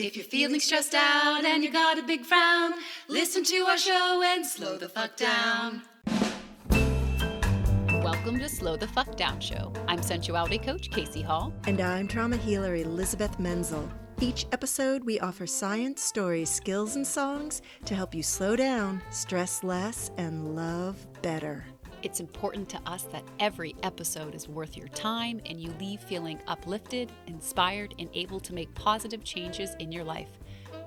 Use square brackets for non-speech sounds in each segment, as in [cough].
If you're feeling stressed out and you got a big frown, listen to our show and slow the fuck down. Welcome to Slow the Fuck Down Show. I'm sensuality coach Casey Hall. And I'm trauma healer Elizabeth Menzel. Each episode, we offer science, stories, skills, and songs to help you slow down, stress less, and love better. It's important to us that every episode is worth your time and you leave feeling uplifted, inspired, and able to make positive changes in your life.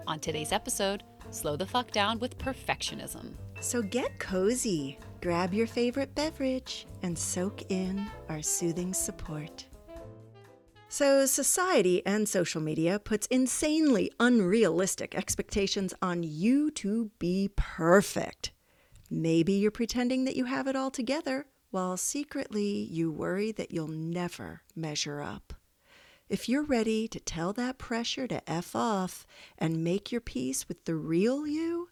On today's episode, Slow the Fuck Down with Perfectionism. So get cozy, grab your favorite beverage, and soak in our soothing support. So, society and social media puts insanely unrealistic expectations on you to be perfect. Maybe you're pretending that you have it all together, while secretly you worry that you'll never measure up. If you're ready to tell that pressure to F off and make your peace with the real you,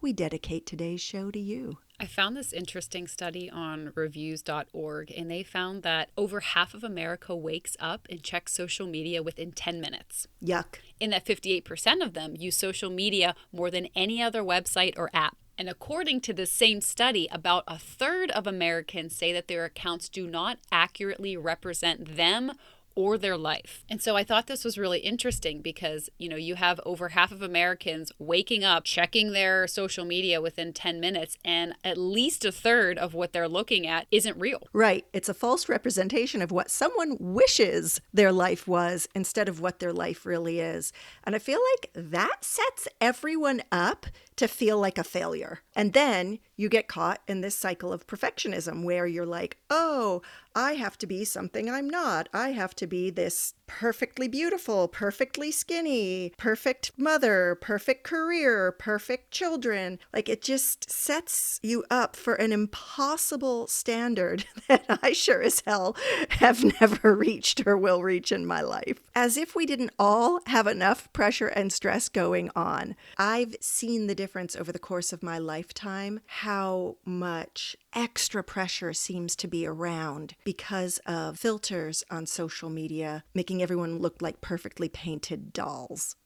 we dedicate today's show to you. I found this interesting study on reviews.org, and they found that over half of America wakes up and checks social media within 10 minutes. Yuck. In that 58% of them use social media more than any other website or app. And according to the same study, about a third of Americans say that their accounts do not accurately represent them or their life. And so I thought this was really interesting because, you know, you have over half of Americans waking up, checking their social media within 10 minutes, and at least a third of what they're looking at isn't real. Right. It's a false representation of what someone wishes their life was instead of what their life really is. And I feel like that sets everyone up to feel like a failure. And then you get caught in this cycle of perfectionism where you're like, oh, I have to be something I'm not. I have to be this perfectly beautiful, perfectly skinny, perfect mother, perfect career, perfect children. Like it just sets you up for an impossible standard [laughs] that I sure as hell have never [laughs] reached or will reach in my life. As if we didn't all have enough pressure and stress going on. I've seen the difference over the course of my lifetime how much extra pressure seems to be around because of filters on social media, making everyone look like perfectly painted dolls.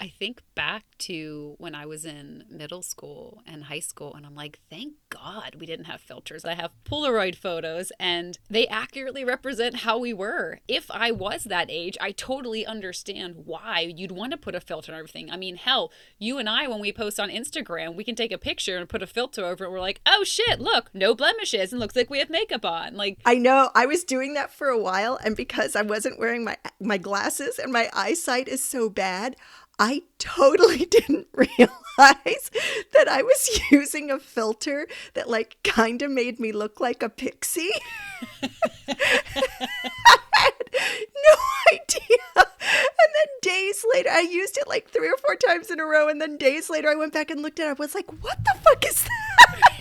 I think back to when I was in middle school and high school, and I'm like, thank God we didn't have filters. I have Polaroid photos, and they accurately represent how we were. If I was that age, I totally understand why you'd want to put a filter on everything. I mean, hell, you and I, when we post on Instagram, we can take a picture and put a filter over it. We're like, oh shit, look, no blemishes, and looks like we have makeup on. Like, I know I was doing that for a while, and because I wasn't wearing my my glasses and my eyesight is so bad, I totally [laughs] didn't realize that I was [laughs] using a filter that like kind of made me look like a pixie. [laughs] No idea. And then days later, I used it like three or four times in a row. And then days later, I went back and looked at it. I was like, what the fuck is that?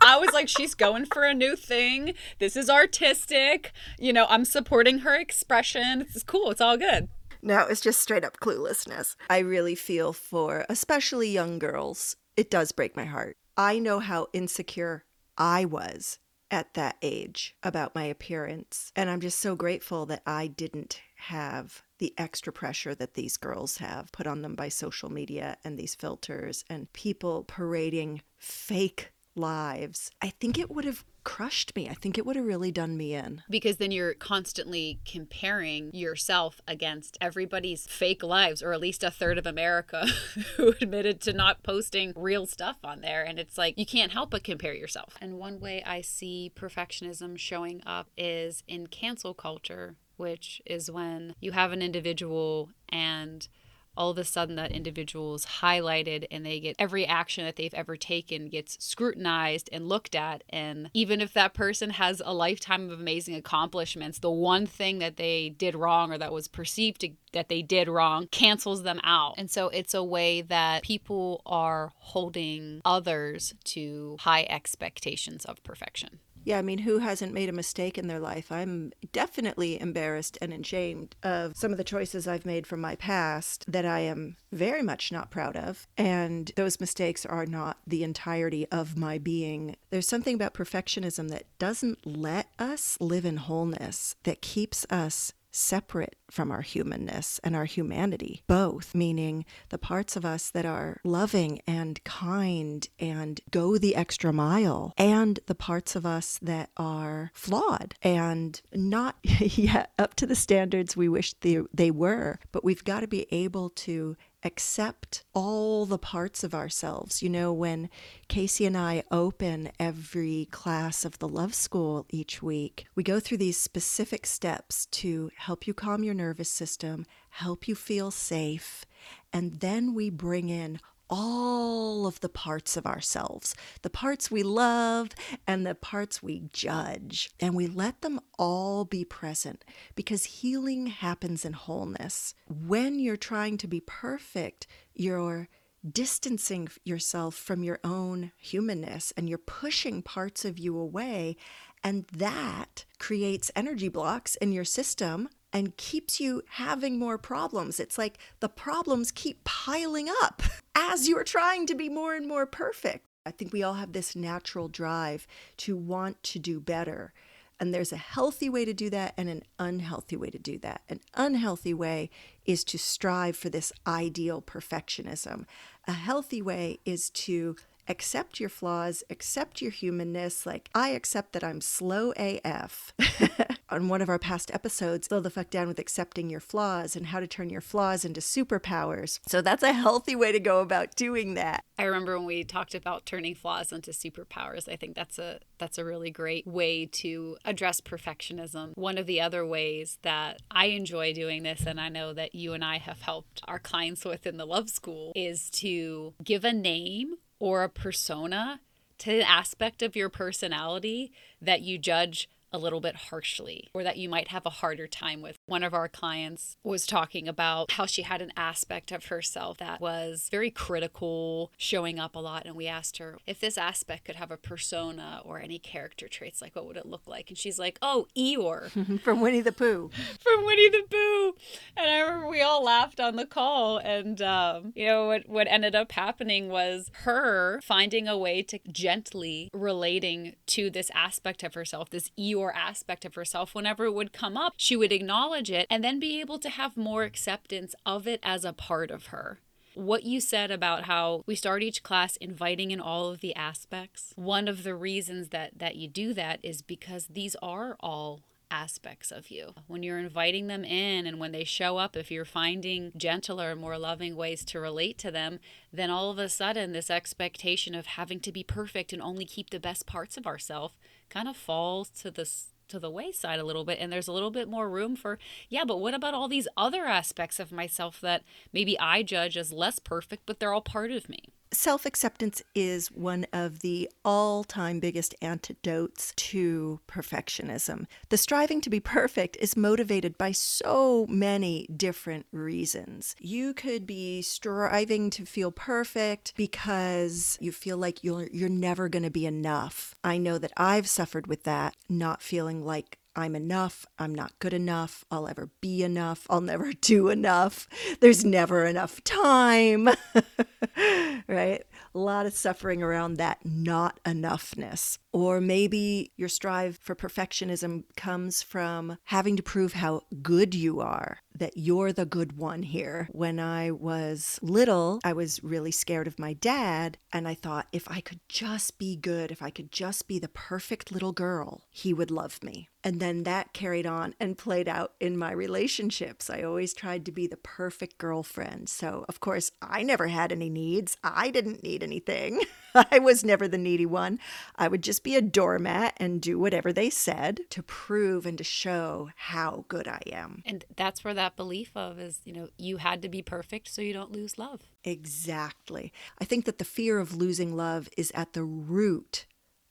I was like, she's going for a new thing. This is artistic. You know, I'm supporting her expression. It's cool. It's all good. No, it's just straight up cluelessness. I really feel for especially young girls. It does break my heart. I know how insecure I was at that age about my appearance. And I'm just so grateful that I didn't have the extra pressure that these girls have put on them by social media and these filters and people parading fake lives. I think it would have crushed me. I think it would have really done me in. Because then you're constantly comparing yourself against everybody's fake lives, or at least a third of America [laughs] who admitted to not posting real stuff on there. And it's like you can't help but compare yourself. And one way I see perfectionism showing up is in cancel culture, which is when you have an individual and all of a sudden that individual is highlighted and they get every action that they've ever taken gets scrutinized and looked at. And even if that person has a lifetime of amazing accomplishments the one thing that they did wrong or that was perceived to, that they did wrong cancels them out. And so it's a way that people are holding others to high expectations of perfection yeah, I mean, who hasn't made a mistake in their life? I'm definitely embarrassed and ashamed of some of the choices I've made from my past that I am very much not proud of. And those mistakes are not the entirety of my being. There's something about perfectionism that doesn't let us live in wholeness, that keeps us separate from our humanness and our humanity, both, meaning the parts of us that are loving and kind and go the extra mile, and the parts of us that are flawed and not [laughs] yet up to the standards we wish they, they were. But we've got to be able to accept all the parts of ourselves. You know, when Casey and I open every class of the Love School each week, we go through these specific steps to help you calm your nervous system, help you feel safe, and then we bring in all of the parts of ourselves, the parts we love and the parts we judge, and we let them all be present because healing happens in wholeness. When you're trying to be perfect, you're distancing yourself from your own humanness and you're pushing parts of you away. And that creates energy blocks in your system and keeps you having more problems. It's like the problems keep piling up [laughs] as you're trying to be more and more perfect. I think we all have this natural drive to want to do better. And there's a healthy way to do that and an unhealthy way to do that. An unhealthy way is to strive for this ideal perfectionism. A healthy way is to accept your flaws, accept your humanness. Like, I accept that I'm slow AF. [laughs] On one of our past episodes, slow the fuck down with accepting your flaws and how to turn your flaws into superpowers. So, that's a healthy way to go about doing that. I remember when we talked about turning flaws into superpowers. I think that's a that's a really great way to address perfectionism. One of the other ways that I enjoy doing this and I know that you and I have helped our clients with in the love school is to give a name or a persona to an aspect of your personality that you judge a little bit harshly or that you might have a harder time with. One of our clients was talking about how she had an aspect of herself that was very critical, showing up a lot. And we asked her if this aspect could have a persona or any character traits, like what would it look like? And she's like, oh, Eeyore. [laughs] From Winnie the Pooh. [laughs] From Winnie the Pooh. And I remember we all laughed on the call. And, um, you know, what, what ended up happening was her finding a way to gently relating to this aspect of herself, this Eeyore aspect of herself, whenever it would come up, she would acknowledge it and then be able to have more acceptance of it as a part of her. What you said about how we start each class inviting in all of the aspects, one of the reasons that, that you do that is because these are all aspects of you. When you're inviting them in and when they show up, if you're finding gentler, more loving ways to relate to them, then all of a sudden this expectation of having to be perfect and only keep the best parts of ourselves kind of falls to the to the wayside a little bit and there's a little bit more room for yeah but what about all these other aspects of myself that maybe I judge as less perfect but they're all part of me Self acceptance is one of the all time biggest antidotes to perfectionism. The striving to be perfect is motivated by so many different reasons. You could be striving to feel perfect because you feel like you're, you're never going to be enough. I know that I've suffered with that, not feeling like I'm enough. I'm not good enough. I'll ever be enough. I'll never [laughs] do enough. There's never enough time. [laughs] right? A lot of suffering around that not enoughness. Or maybe your strive for perfectionism comes from having to prove how good you are, that you're the good one here. When I was little, I was really scared of my dad, and I thought if I could just be good, if I could just be the perfect little girl, he would love me. And then that carried on and played out in my relationships. I always tried to be the perfect girlfriend. So, of course, I never had any needs. I didn't need anything. [laughs] [laughs] I was never the needy one. I would just be a doormat and do whatever they said to prove and to show how good I am. And that's where that belief of is, you know, you had to be perfect so you don't lose love. Exactly. I think that the fear of losing love is at the root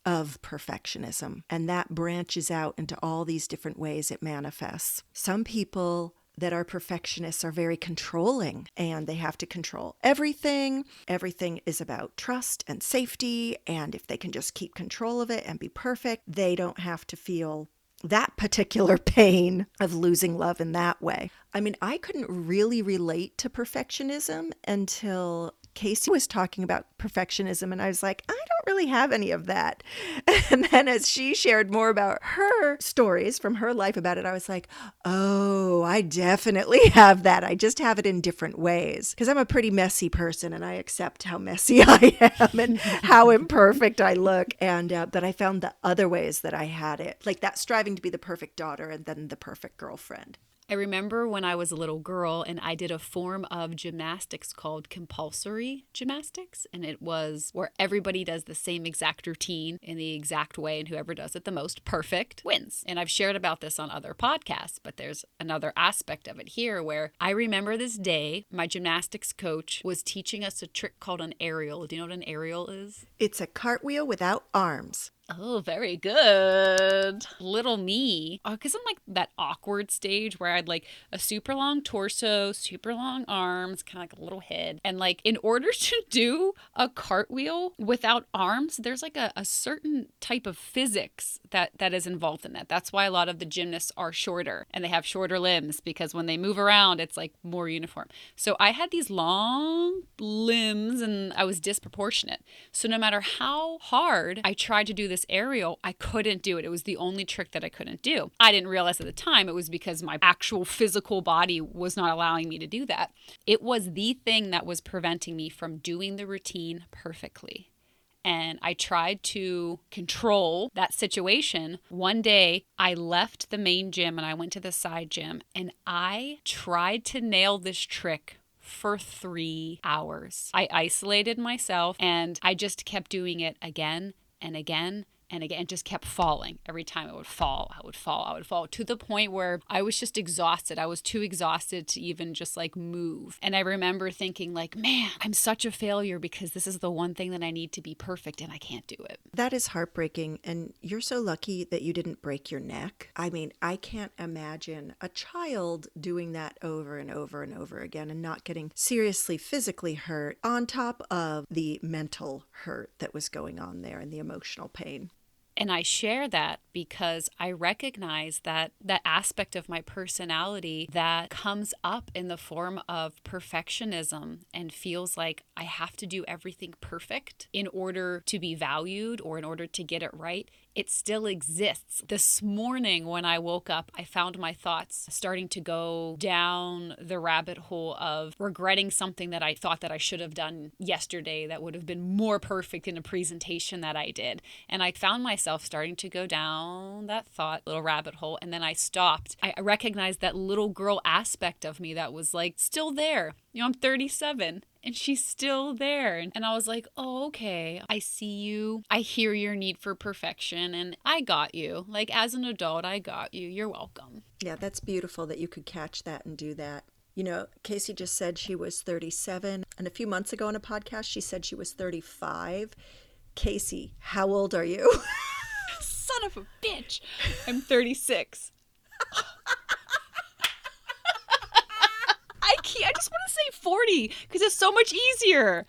of perfectionism, and that branches out into all these different ways it manifests. Some people that are perfectionists are very controlling and they have to control everything. Everything is about trust and safety. And if they can just keep control of it and be perfect, they don't have to feel that particular [laughs] pain of losing love in that way. I mean, I couldn't really relate to perfectionism until Casey was talking about perfectionism, and I was like, I don't really have any of that. [laughs] And then as she shared more about her stories from her life about it, I was like, oh, I definitely [laughs] have that. I just have it in different ways because I'm a pretty messy person and I accept how messy [laughs] I am and how imperfect I look. And uh, I found the other ways that I had it, like that striving to be the perfect daughter and then the perfect girlfriend. I remember when I was a little girl and I did a form of gymnastics called compulsory gymnastics. And it was where everybody does the same exact routine in the exact way, and whoever does it the most perfect wins. And I've shared about this on other podcasts, but there's another aspect of it here where I remember this day, my gymnastics coach was teaching us a trick called an aerial. Do you know what an aerial is? It's a cartwheel without arms. Oh, very good. Little me. Oh, because I'm like that awkward stage where I'd like a super long torso, super long arms, kind of like a little head. And like in order [laughs] to do a cartwheel without arms, there's like a, a certain type of physics that, that is involved in that. That's why a lot of the gymnasts are shorter and they have shorter limbs because when they move around, it's like more uniform. So I had these long limbs and I was disproportionate. So no matter how hard I tried to do this aerial, I couldn't do it. It was the only trick that I couldn't do. I didn't realize at the time it was because my actual physical body was not allowing me to do that. It was the thing that was preventing me from doing the routine perfectly. And I tried to control that situation. One day, I left the main gym and I went to the side gym and I tried to nail this trick for three hours. I isolated myself and I just kept doing it again and again and again, just kept falling. Every time it would fall, I would fall, I would fall to the point where I was just exhausted. I was too exhausted to even just like move. And I remember thinking, like, man, I'm such a failure because this is the one thing that I need to be perfect and I can't do it. That is heartbreaking. And you're so lucky that you didn't break your neck. I mean, I can't imagine a child doing that over and over and over again and not getting seriously physically hurt on top of the mental hurt that was going on there and the emotional pain. And I share that because I recognize that that aspect of my personality that comes up in the form of perfectionism and feels like I have to do everything perfect in order to be valued or in order to get it right it still exists. This morning, when I woke up, I found my thoughts starting to go down the rabbit hole of regretting something that I thought that I should have done yesterday that would have been more perfect in a presentation that I did. And I found myself starting to go down that thought little rabbit hole. And then I stopped. I recognized that little girl aspect of me that was like still there. You know, I'm 37 and she's still there. And I was like, oh, okay, I see you. I hear your need for perfection, and I got you. Like, as an adult, I got you. You're welcome. Yeah, that's beautiful that you could catch that and do that. You know, Casey just said she was 37, and a few months ago on a podcast, she said she was 35. Casey, how old are you? [laughs] [laughs] Son of a bitch. I'm 36. I just want to say 40 because it's so much easier.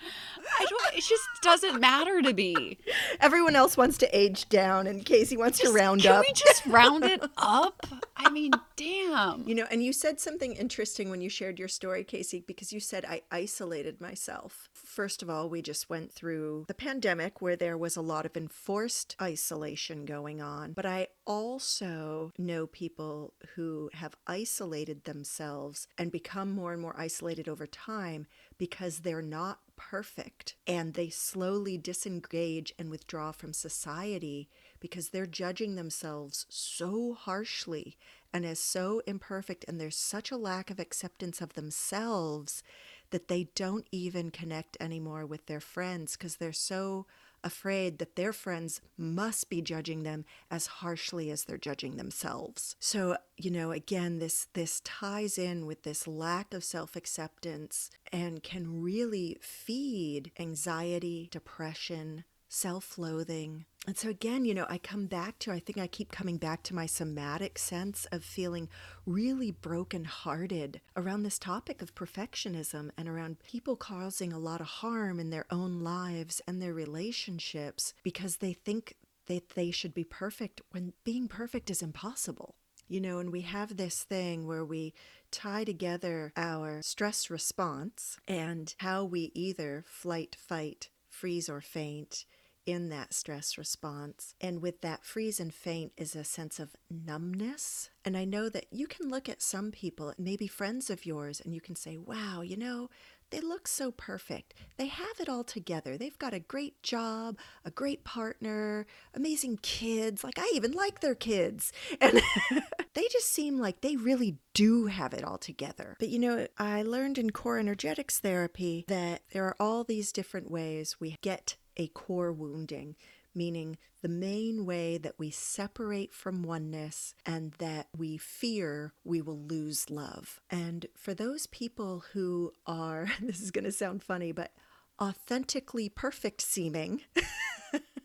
I don't, it just doesn't matter to me. Everyone else wants to age down and Casey wants just, to round can up. Can we just [laughs] round it up? I mean, damn. You know, and you said something interesting when you shared your story, Casey, because you said I isolated myself. First of all, we just went through the pandemic where there was a lot of enforced isolation going on. But I also know people who have isolated themselves and become more and more isolated over time because they're not perfect and they slowly disengage and withdraw from society because they're judging themselves so harshly and as so imperfect and there's such a lack of acceptance of themselves that they don't even connect anymore with their friends because they're so afraid that their friends must be judging them as harshly as they're judging themselves. So, you know, again, this this ties in with this lack of self-acceptance and can really feed anxiety, depression, self loathing. And so, again, you know, I come back to, I think I keep coming back to my somatic sense of feeling really brokenhearted around this topic of perfectionism and around people causing a lot of harm in their own lives and their relationships because they think that they should be perfect when being perfect is impossible. You know, and we have this thing where we tie together our stress response and how we either flight, fight, freeze, or faint in that stress response. And with that freeze and faint is a sense of numbness. And I know that you can look at some people, maybe friends of yours, and you can say, wow, you know, they look so perfect. They have it all together. They've got a great job, a great partner, amazing kids. Like, I even like their kids. [laughs] And [laughs] they just seem like they really do have it all together. But you know, I learned in core energetics therapy that there are all these different ways we get a core wounding meaning the main way that we separate from oneness and that we fear we will lose love. And for those people who are, [laughs] this is going to sound funny, but authentically perfect seeming,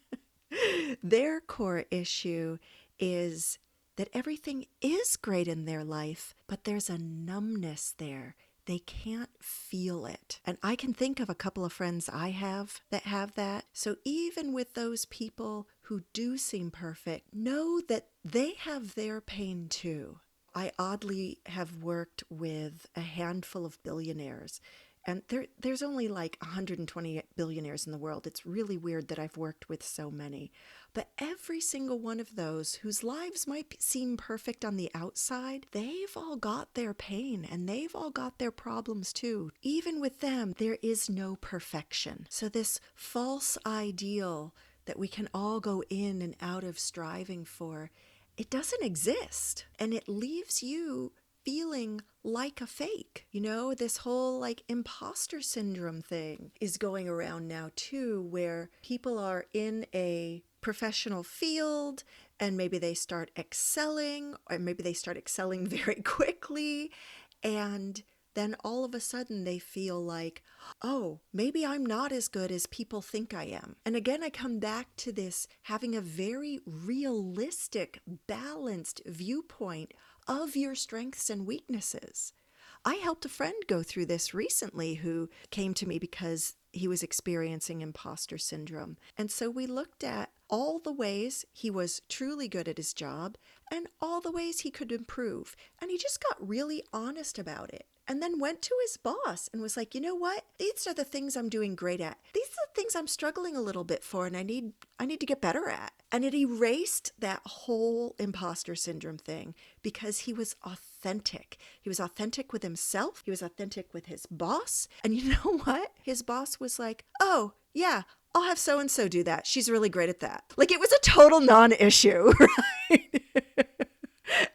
[laughs] their core issue is that everything is great in their life, but there's a numbness there they can't feel it. And I can think of a couple of friends I have that have that. So even with those people who do seem perfect, know that they have their pain too. I oddly have worked with a handful of billionaires and there, there's only like 120 billionaires in the world. It's really weird that I've worked with so many. But every single one of those whose lives might seem perfect on the outside, they've all got their pain and they've all got their problems too. Even with them, there is no perfection. So, this false ideal that we can all go in and out of striving for, it doesn't exist. And it leaves you feeling like a fake. You know, this whole like imposter syndrome thing is going around now too, where people are in a professional field and maybe they start excelling, or maybe they start excelling [laughs] very quickly. And then all of a sudden they feel like, oh, maybe I'm not as good as people think I am. And again, I come back to this having a very realistic, balanced viewpoint of your strengths and weaknesses. I helped a friend go through this recently who came to me because he was experiencing imposter syndrome. And so we looked at all the ways he was truly good at his job and all the ways he could improve. And he just got really honest about it and then went to his boss and was like, "You know what? These are the things I'm doing great at. These are the things I'm struggling a little bit for and I need I need to get better at." And it erased that whole imposter syndrome thing because he was authentic. He was authentic with himself, he was authentic with his boss. And [laughs] you know what? His boss was like, "Oh, yeah, I'll have so and so do that. She's really great at that." Like it was a total non-issue, [laughs] right?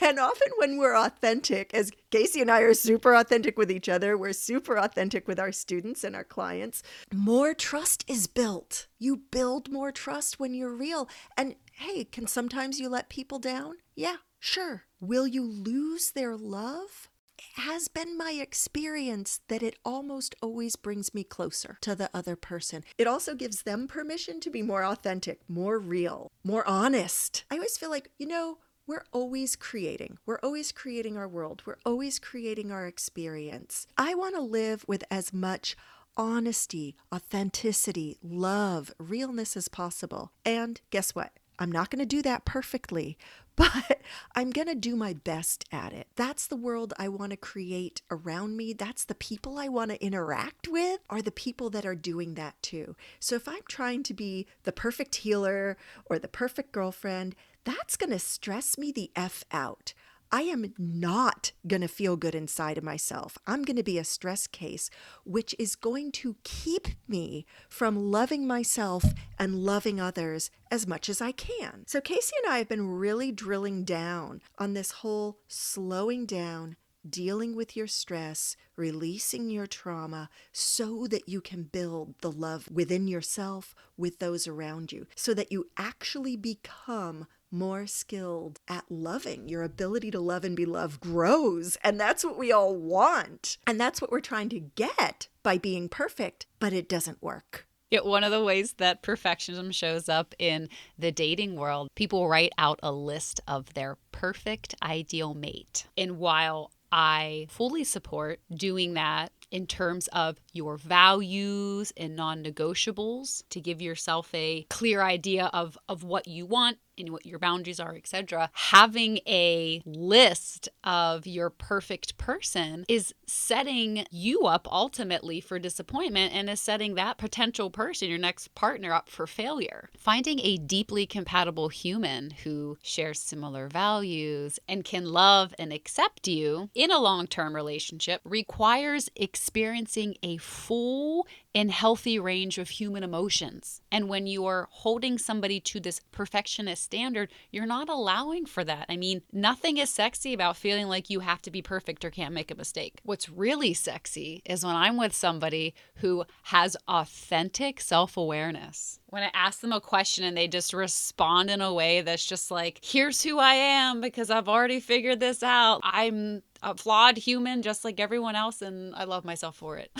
And often when we're authentic, as Casey and I are super authentic with each other, we're super authentic with our students and our clients, more trust is built. You build more trust when you're real. And hey, can sometimes you let people down? Yeah, sure. Will you lose their love? It has been my experience that it almost always brings me closer to the other person. It also gives them permission to be more authentic, more real, more honest. I always feel like, you know, we're always creating. We're always creating our world. We're always creating our experience. I want to live with as much honesty, authenticity, love, realness as possible. And guess what? I'm not going to do that perfectly, [laughs] but I'm going to do my best at it. That's the world I want to create around me. That's the people I want to interact with, are the people that are doing that too. So if I'm trying to be the perfect healer or the perfect girlfriend, that's going to stress me the F out. I am not going to feel good inside of myself. I'm going to be a stress case, which is going to keep me from loving myself and loving others as much as I can. So, Casey and I have been really drilling down on this whole slowing down, dealing with your stress, releasing your trauma so that you can build the love within yourself, with those around you, so that you actually become more skilled at loving. Your ability to love and be loved grows. And that's what we all want. And that's what we're trying to get by being perfect, but it doesn't work. Yeah, one of the ways that perfectionism shows up in the dating world, people write out a list of their perfect ideal mate. And while I fully support doing that in terms of your values and non negotiables to give yourself a clear idea of, of what you want and what your boundaries are, etc. Having a list of your perfect person is setting you up ultimately for disappointment and is setting that potential person, your next partner, up for failure. Finding a deeply compatible human who shares similar values and can love and accept you in a long term relationship requires experiencing a full and healthy range of human emotions. And when you are holding somebody to this perfectionist standard, you're not allowing for that. I mean, nothing is sexy about feeling like you have to be perfect or can't make a mistake. What's really sexy is when I'm with somebody who has authentic self awareness. When I ask them a question and they just respond in a way that's just like, here's who I am because I've already figured this out. I'm a flawed human just like everyone else, and I love myself for it.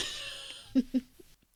[laughs]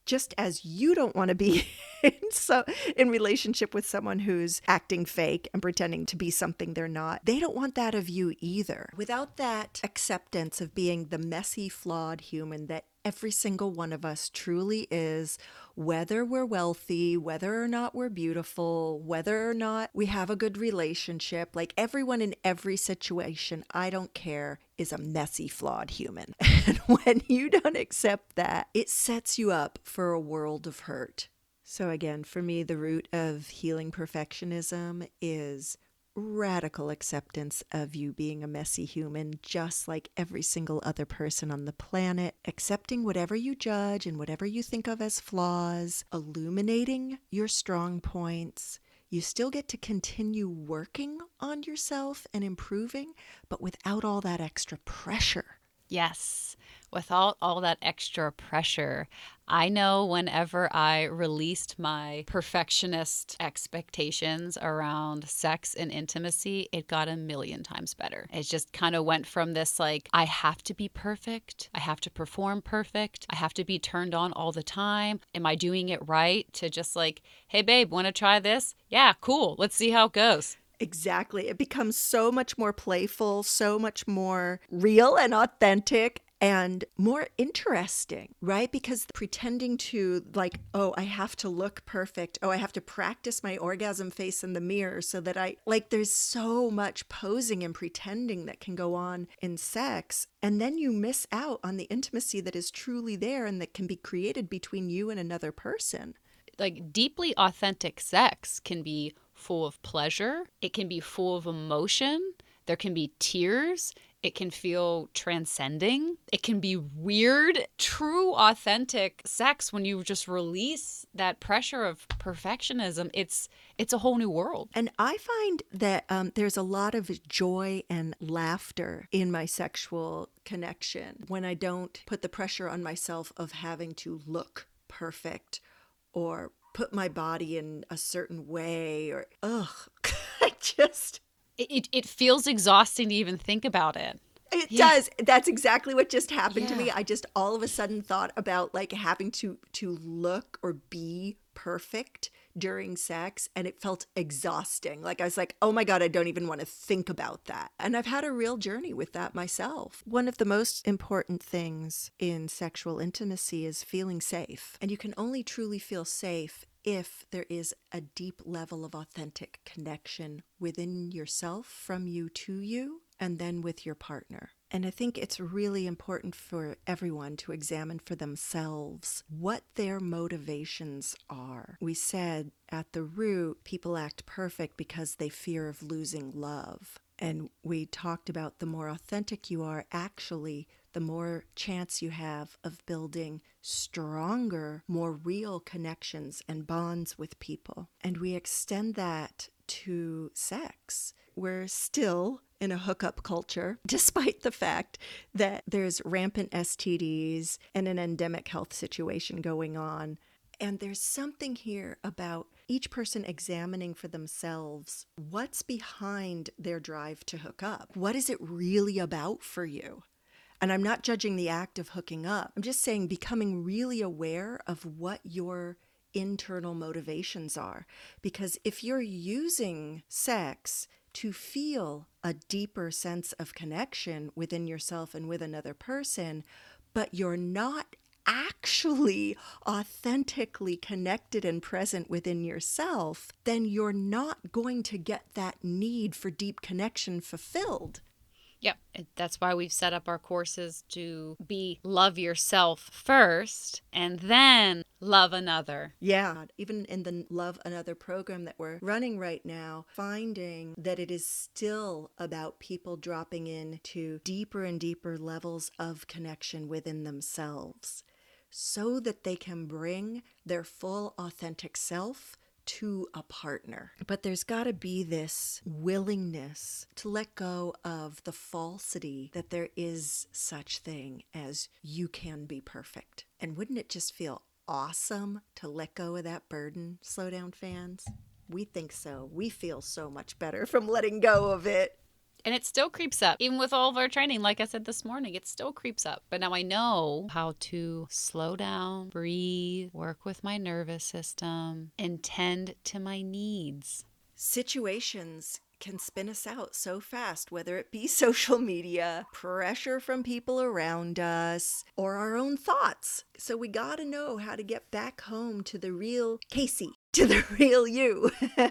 just as you don't want to be [laughs] in [laughs] so in relationship with someone who's acting fake and pretending to be something they're not they don't want that of you either without that acceptance of being the messy flawed human that every single one of us truly is, whether we're wealthy, whether or not we're beautiful, whether or not we have a good relationship. Like everyone in every situation, I don't care, is a messy, flawed human. [laughs] And when you don't accept that, it sets you up for a world of hurt. So, again, for me, the root of healing perfectionism is radical acceptance of you being a messy human, just like every single other person on the planet, accepting whatever you judge and whatever you think of as flaws, illuminating your strong points. You still get to continue working on yourself and improving, but without all that extra pressure. Yes without all that extra pressure. I know whenever I released my perfectionist expectations around sex and intimacy, it got a million times better. It just kind of went from this like, I have to be perfect, I have to perform perfect, I have to be turned on all the time. Am I doing it right? to just like, hey, babe, want to try this? Yeah, cool. Let's see how it goes. Exactly. It becomes so much more playful, so much more real and authentic and more interesting, right? Because pretending to, like, oh, I have to look perfect. Oh, I have to practice my orgasm face in the mirror so that I, like, there's so much posing and pretending that can go on in sex. And then you miss out on the intimacy that is truly there and that can be created between you and another person. Like, deeply authentic sex can be full of pleasure, it can be full of emotion. There can be tears. It can feel transcending. It can be weird, true, authentic sex when you just release that pressure of perfectionism. It's it's a whole new world. And I find that um, there's a lot of joy and laughter in my sexual connection when I don't put the pressure on myself of having to look perfect or put my body in a certain way or ugh. [laughs] I just it, it feels exhausting to even think about it. It yeah. does. That's exactly what just happened yeah. to me. I just all of a sudden thought about like having to to look or be perfect during sex and it felt exhausting. Like I was like, "Oh my god, I don't even want to think about that." And I've had a real journey with that myself. One of the most important things in sexual intimacy is feeling safe. And you can only truly feel safe if there is a deep level of authentic connection within yourself, from you to you, and then with your partner. And I think it's really important for everyone to examine for themselves what their motivations are. We said at the root, people act perfect because they fear of losing love. And we talked about the more authentic you are, actually, the more chance you have of building stronger, more real connections and bonds with people. And we extend that to sex. We're still in a hookup culture, [laughs] despite the fact that there's rampant STDs and an endemic health situation going on. And there's something here about each person examining for themselves what's behind their drive to hook up. What is it really about for you? And I'm not judging the act of hooking up. I'm just saying becoming really aware of what your internal motivations are. Because if you're using sex to feel a deeper sense of connection within yourself and with another person, but you're not actually authentically connected and present within yourself, then you're not going to get that need for deep connection fulfilled. Yep. That's why we've set up our courses to be love yourself first and then love another. Yeah. Even in the Love Another program that we're running right now, finding that it is still about people dropping into deeper and deeper levels of connection within themselves so that they can bring their full authentic self to a partner. But there's got to be this willingness to let go of the falsity that there is such thing as you can be perfect. And wouldn't it just feel awesome to let go of that burden, slow down fans? We think so. We feel so much better from letting go of it. And it still creeps up. Even with all of our training, like I said this morning, it still creeps up. But now I know how to slow down, breathe, work with my nervous system, and tend to my needs. Situations can spin us out so fast, whether it be [laughs] social media, pressure from people around us, or our own thoughts. So we got to know how to get back home to the real Casey, [laughs] to the real you. [laughs]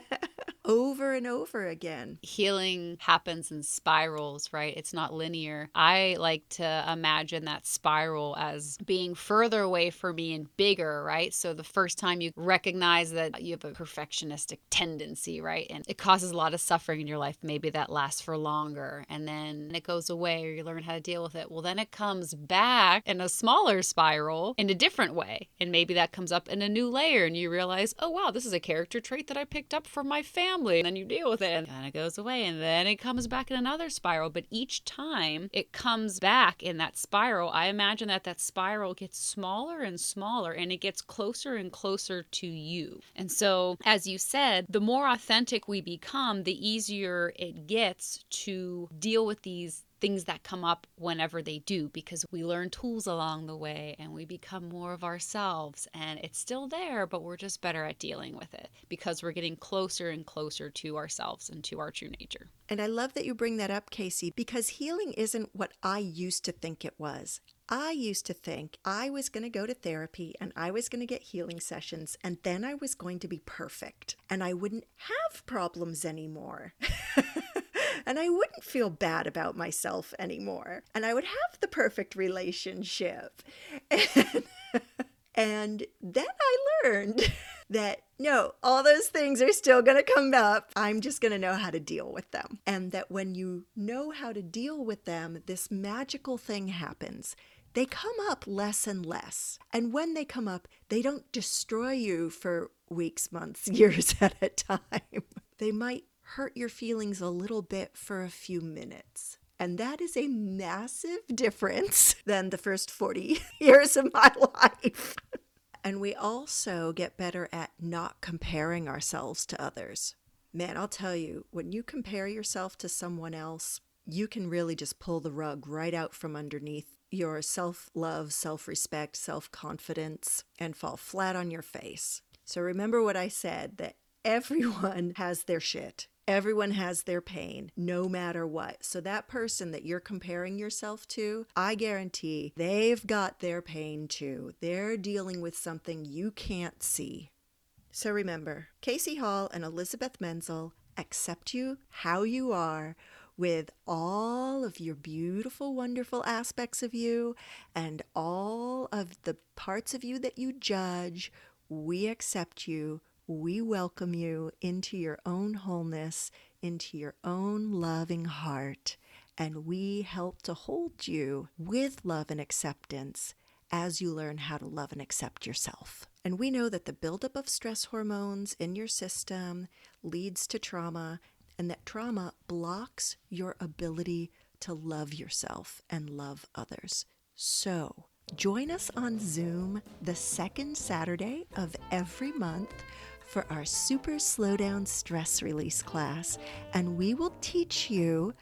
over and over again. Healing happens in spirals, right? It's not linear. I like to imagine that spiral as being further away from me and bigger, right? So the first time you recognize that you have a perfectionistic tendency, right? And it causes a lot of suffering in your life, maybe that lasts for longer and then it goes away or you learn how to deal with it. Well, then it comes back in a smaller spiral in a different way. And maybe that comes up in a new layer and you realize, oh, wow, this is a character trait that I picked up from my family family. And then you deal with it and kind of goes away. And then it comes back in another spiral. But each time it comes back in that spiral, I imagine that that spiral gets smaller and smaller and it gets closer and closer to you. And so, as you said, the more authentic we become, the easier it gets to deal with these things that come up whenever they do because we learn tools along the way and we become more of ourselves and it's still there but we're just better at dealing with it because we're getting closer and closer to ourselves and to our true nature. And I love that you bring that up Casey because healing isn't what I used to think it was. I used to think I was going to go to therapy and I was going to get healing sessions and then I was going to be perfect and I wouldn't have problems anymore. [laughs] and I wouldn't feel bad about myself anymore. And I would have the perfect relationship. And, [laughs] and then I learned [laughs] that no, all those things are still going to come up. I'm just going to know how to deal with them. And that when you know how to deal with them, this magical thing happens they come up less and less. And when they come up, they don't destroy you for weeks, months, [laughs] years at a time. They might hurt your feelings a little bit for a few minutes. And that is a massive [laughs] difference than the first 40 [laughs] years of my life. [laughs] and we also get better at not comparing ourselves to others. Man, I'll tell you, when you compare yourself to someone else, you can really just pull the rug right out from underneath your self love, self respect, self confidence, and fall flat on your face. So remember what I said that everyone has their shit. Everyone has their pain, no matter what. So, that person that you're comparing yourself to, I guarantee they've got their pain too. They're dealing with something you can't see. So, remember, Casey Hall and Elizabeth Menzel accept you how you are with all of your beautiful, wonderful aspects of you and all of the parts of you that you judge. We accept you we welcome you into your own wholeness, into your own loving heart, and we help to hold you with love and acceptance as you learn how to love and accept yourself. And we know that the buildup of stress hormones in your system leads to trauma, and that trauma blocks your ability to love yourself and love others. So, join us on Zoom the second Saturday of every month for our Super Slowdown Stress Release class, and we will teach you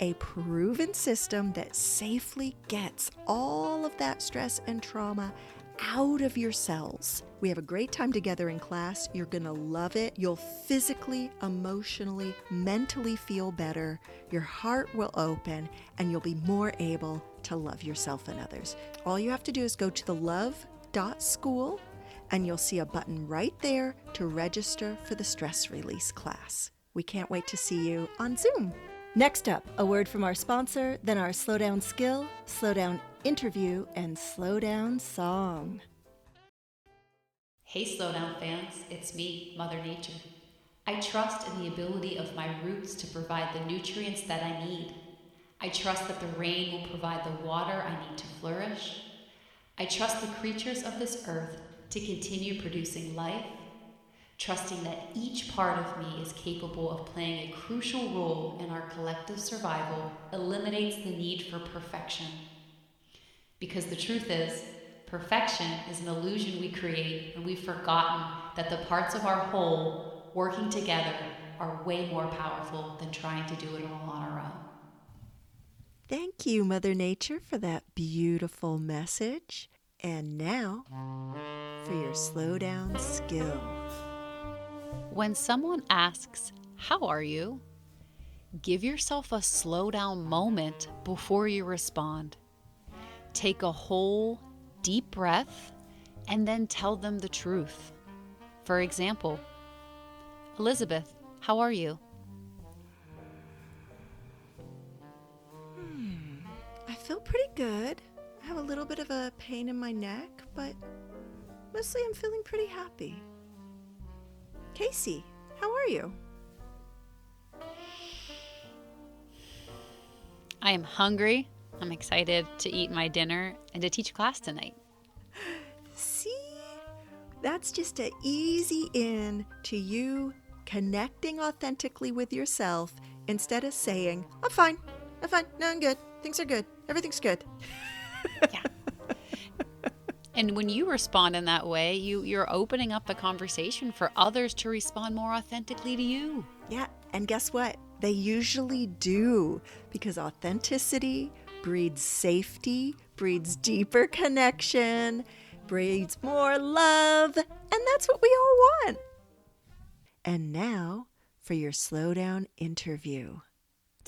a proven system that safely gets all of that stress and trauma out of your cells. We have a great time together in class. You're going to love it. You'll physically, emotionally, mentally feel better. Your heart will open, and you'll be more able to love yourself and others. All you have to do is go to the love.school and you'll see a button right there to register for the stress release class. We can't wait to see you on Zoom. Next up, a word from our sponsor, then our slow down skill, slow down interview, and slow down song. Hey, Slowdown fans, it's me, Mother Nature. I trust in the ability of my roots to provide the nutrients that I need. I trust that the rain will provide the water I need to flourish. I trust the creatures of this earth to continue producing life, trusting that each part of me is capable of playing a crucial role in our collective survival, eliminates the need for perfection. Because the truth is, perfection is an illusion we create when we've forgotten that the parts of our whole working together are way more powerful than trying to do it all on our own. Thank you, Mother Nature, for that beautiful message. And now for your slow down skill. When someone asks, How are you? give yourself a slow down moment before you respond. Take a whole deep breath and then tell them the truth. For example, Elizabeth, how are you? Hmm, I feel pretty good. I have a little bit of a pain in my neck, but mostly I'm feeling pretty happy. Casey, how are you? I am hungry. I'm excited to eat my dinner and to teach class tonight. [gasps] See? That's just an easy in to you connecting authentically with yourself instead of saying, I'm fine, I'm fine, no, I'm good, things are good, everything's good. [laughs] [laughs] And when you respond in that way, you, you're opening up the conversation for others to respond more authentically to you. Yeah, and guess what? They usually do because authenticity breeds safety, breeds deeper connection, breeds more love, and that's what we all want. And now for your slow down interview.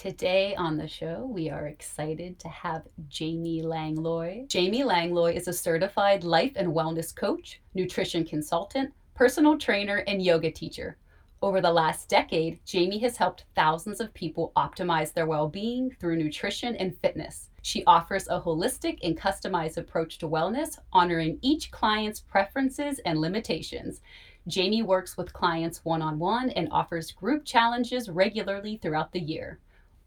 Today on the show, we are excited to have Jamie Langlois. Jamie Langlois is a certified life and wellness coach, nutrition consultant, personal trainer, and yoga teacher. Over the last decade, Jamie has helped thousands of people optimize their well being through nutrition and fitness. She offers a holistic and customized approach to wellness, honoring each client's preferences and limitations. Jamie works with clients one on one and offers group challenges regularly throughout the year.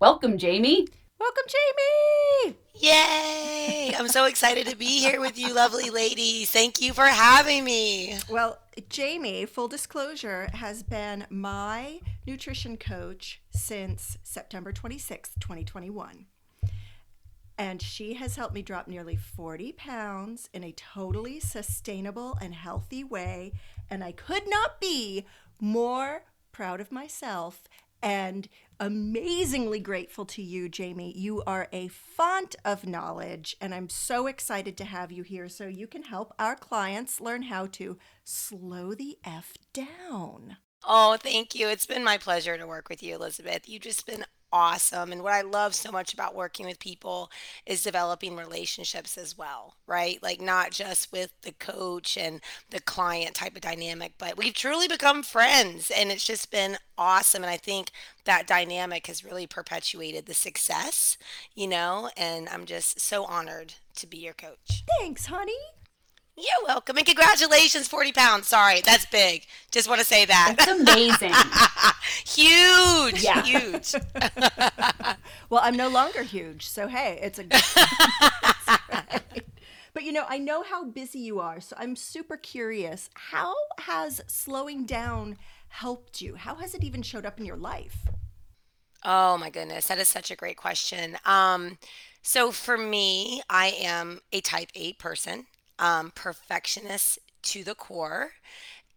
Welcome, Jamie. Welcome, Jamie! Yay! I'm so excited to be here with you, lovely ladies. Thank you for having me. Well, Jamie, full disclosure, has been my nutrition coach since September 26th, 2021. And she has helped me drop nearly 40 pounds in a totally sustainable and healthy way. And I could not be more proud of myself and amazingly grateful to you, Jamie. You are a font of knowledge, and I'm so excited to have you here so you can help our clients learn how to slow the F down. Oh, thank you. It's been my pleasure to work with you, Elizabeth. You've just been awesome. And what I love so much about working with people is developing relationships as well, right? Like not just with the coach and the client type of dynamic, but we've truly become friends and it's just been awesome. And I think that dynamic has really perpetuated the success, you know, and I'm just so honored to be your coach. Thanks, honey. You're welcome. And congratulations, 40 pounds. Sorry, that's big. Just want to say that. That's amazing. [laughs] huge. Yeah. Huge. [laughs] Well, I'm no longer huge, so hey, it's a. Right. [laughs] But you know, I know how busy you are, so I'm super curious. How has slowing down helped you? How has it even showed up in your life? Oh my goodness, that is such a great question. Um, so for me, I am a type A person, um, perfectionist to the core.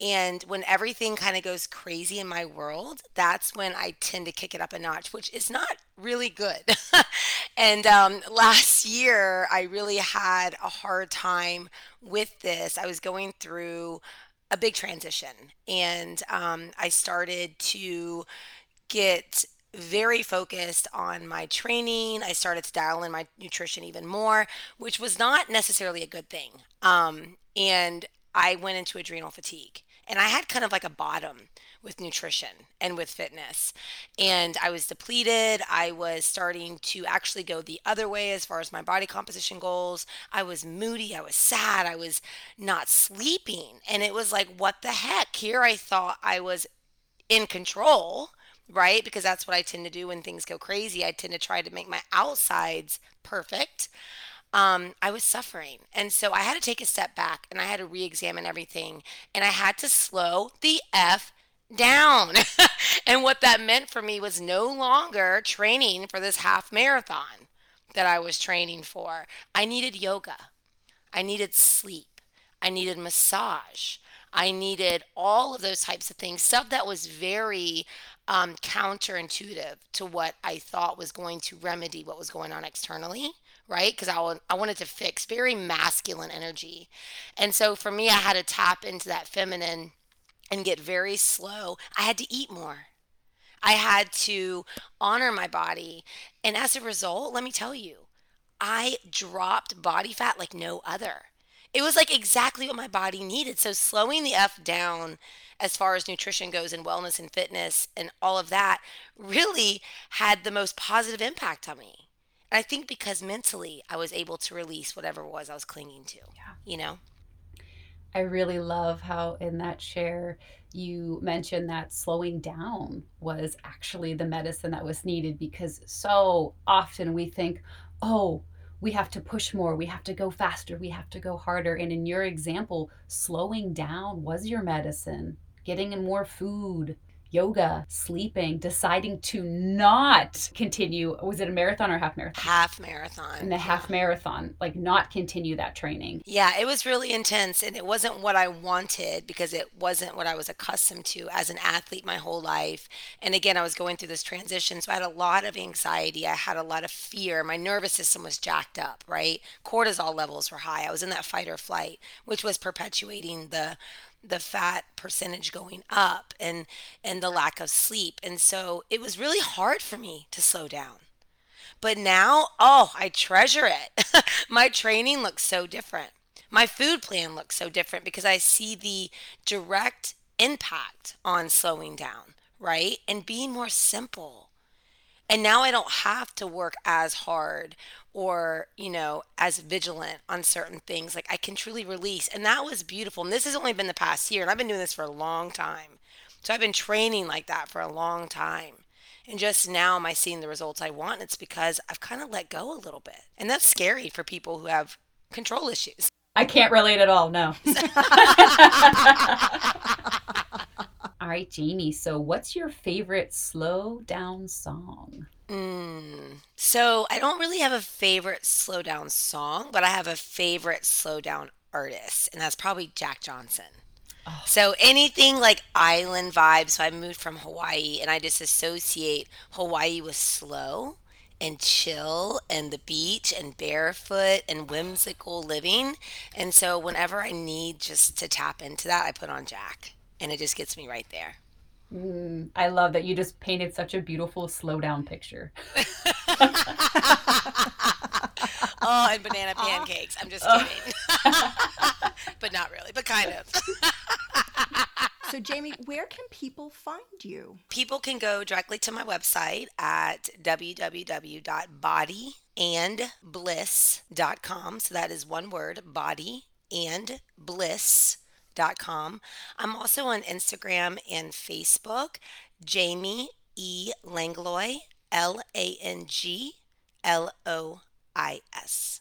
And when everything kind of goes crazy in my world, that's when I tend to kick it up a notch, which is not really good. [laughs] and um, last year, I really had a hard time with this. I was going through a big transition, and um, I started to get very focused on my training. I started to dial in my nutrition even more, which was not necessarily a good thing. Um, and I went into adrenal fatigue. And I had kind of like a bottom with nutrition and with fitness. And I was depleted. I was starting to actually go the other way as far as my body composition goals. I was moody. I was sad. I was not sleeping. And it was like, what the heck? Here I thought I was in control right? Because that's what I tend to do when things go crazy. I tend to try to make my outsides perfect. Um, I was suffering. And so I had to take a step back and I had to re examine everything and I had to slow the F down. [laughs] and what that meant for me was no longer training for this half marathon that I was training for. I needed yoga, I needed sleep, I needed massage. I needed all of those types of things, stuff that was very um, counterintuitive to what I thought was going to remedy what was going on externally, right? Because I, I wanted to fix very masculine energy. And so for me, I had to tap into that feminine and get very slow. I had to eat more. I had to honor my body. And as a result, let me tell you, I dropped body fat like no other. It was like exactly what my body needed. So slowing the F down as far as nutrition goes and wellness and fitness and all of that really had the most positive impact on me. And I think because mentally I was able to release whatever it was I was clinging to. Yeah. You know? I really love how in that share you mentioned that slowing down was actually the medicine that was needed because so often we think, oh, we have to push more, we have to go faster, we have to go harder. And in your example, slowing down was your medicine getting in more food, yoga, sleeping, deciding to not continue. Was it a marathon or half marathon? Half marathon. In the half marathon, like not continue that training. Yeah, it was really intense and it wasn't what I wanted because it wasn't what I was accustomed to as an athlete my whole life. And again, I was going through this transition. So I had a lot of anxiety. I had a lot of fear. My nervous system was jacked up, right? Cortisol levels were high. I was in that fight or flight, which was perpetuating the the fat percentage going up and and the lack of sleep. And so it was really hard for me to slow down. But now oh i treasure it. [laughs] My training looks so different. My food plan looks so different because i see the direct impact on slowing down right? And being more simple and now i don't have to work as hard or you know as vigilant on certain things. Like i can truly release. And that was beautiful. And this has only been the past year and i've been doing this for a long time. So i've been training like that for a long time. And just now am i seeing the results i want? It's because i've kind of let go a little bit. And that's scary for people who have control issues. I can't relate at all no [laughs] [laughs] right jamie so what's your favorite slow down song Mm. So I don't really have a favorite slow down song, but I have a favorite slow down artist, and that's probably Jack Johnson. Oh. So anything like island vibes. So I moved from Hawaii, and I just associate Hawaii with slow and chill and the beach and barefoot and whimsical living. And so whenever I need just to tap into that, I put on Jack, and it just gets me right there. Mm, I love that you just painted such a beautiful slow down picture. [laughs] [laughs] oh, and banana pancakes. I'm just kidding. [laughs] but not really, but kind of. so, Jamie, where can people find you? People can go directly to my website at www.bodyandbliss.com. So that is one word, body and bliss com. I'm also on Instagram and Facebook, Jamie E. Langlois, L A N G L O I S.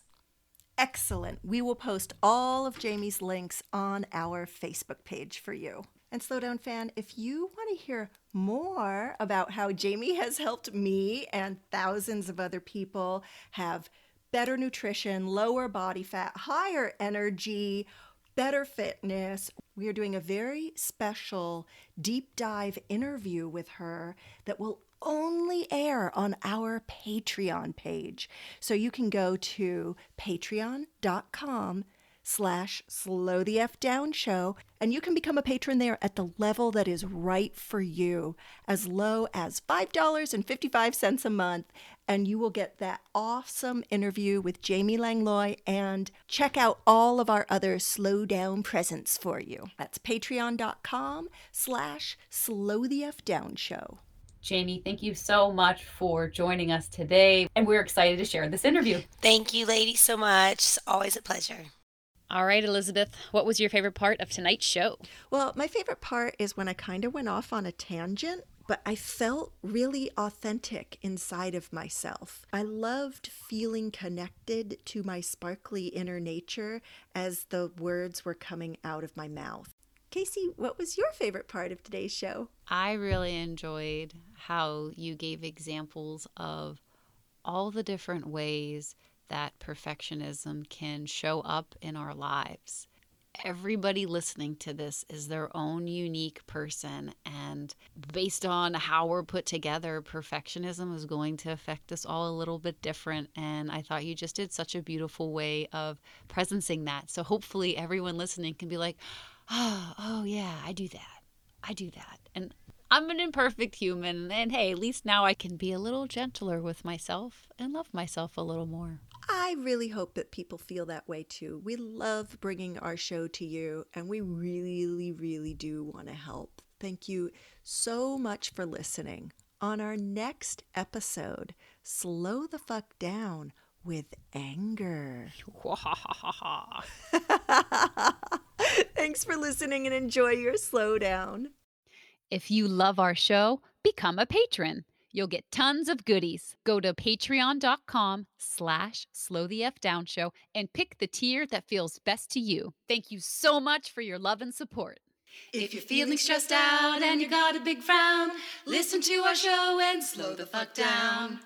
Excellent. We will post all of Jamie's links on our Facebook page for you. And Slowdown fan, if you want to hear more about how Jamie [laughs] has helped me and thousands of other people have better nutrition, lower body fat, higher energy, better fitness. We are doing a very special deep dive interview with her that will only air on our Patreon page. So you can go to patreon.com slash slow the F down show, and you can become a patron there at the level that is right for you, as low as $5.55 a month. And you will get that awesome interview with Jamie Langlois and check out all of our other slow down presents for you. That's patreon.com slash slow the F down show. Jamie, thank you so much for joining us today. And we're excited to share this interview. Thank you, ladies, so much. Always a pleasure. All right, Elizabeth, what was your favorite part of tonight's show? Well, my favorite part is when I kind of went off on a tangent, but I felt really authentic inside of myself. I loved feeling connected to my sparkly inner nature as the words were coming out of my mouth. Casey, what was your favorite part of today's show? I really enjoyed how you gave examples of all the different ways that perfectionism can show up in our lives. Everybody listening to this is their own unique person, and based on how we're put together, perfectionism is going to affect us all a little bit different. And I thought you just did such a beautiful way of presencing that. So hopefully, everyone listening can be like, oh, oh yeah, I do that. I do that. And I'm an imperfect human. And hey, at least now I can be a little gentler with myself and love myself a little more. I really hope that people feel that way too. We love bringing our show to you, and we really, really do want to help. Thank you so much for listening. On our next episode, Slow the Fuck Down with Anger. [laughs] Thanks for listening and enjoy your slowdown. If you love our show, become a patron. You'll get tons of goodies. Go to patreon.com slash slow the F down show and pick the tier that feels best to you. Thank you so much for your love and support. If you're feeling stressed out and you got a big frown, listen to our show and slow the fuck down.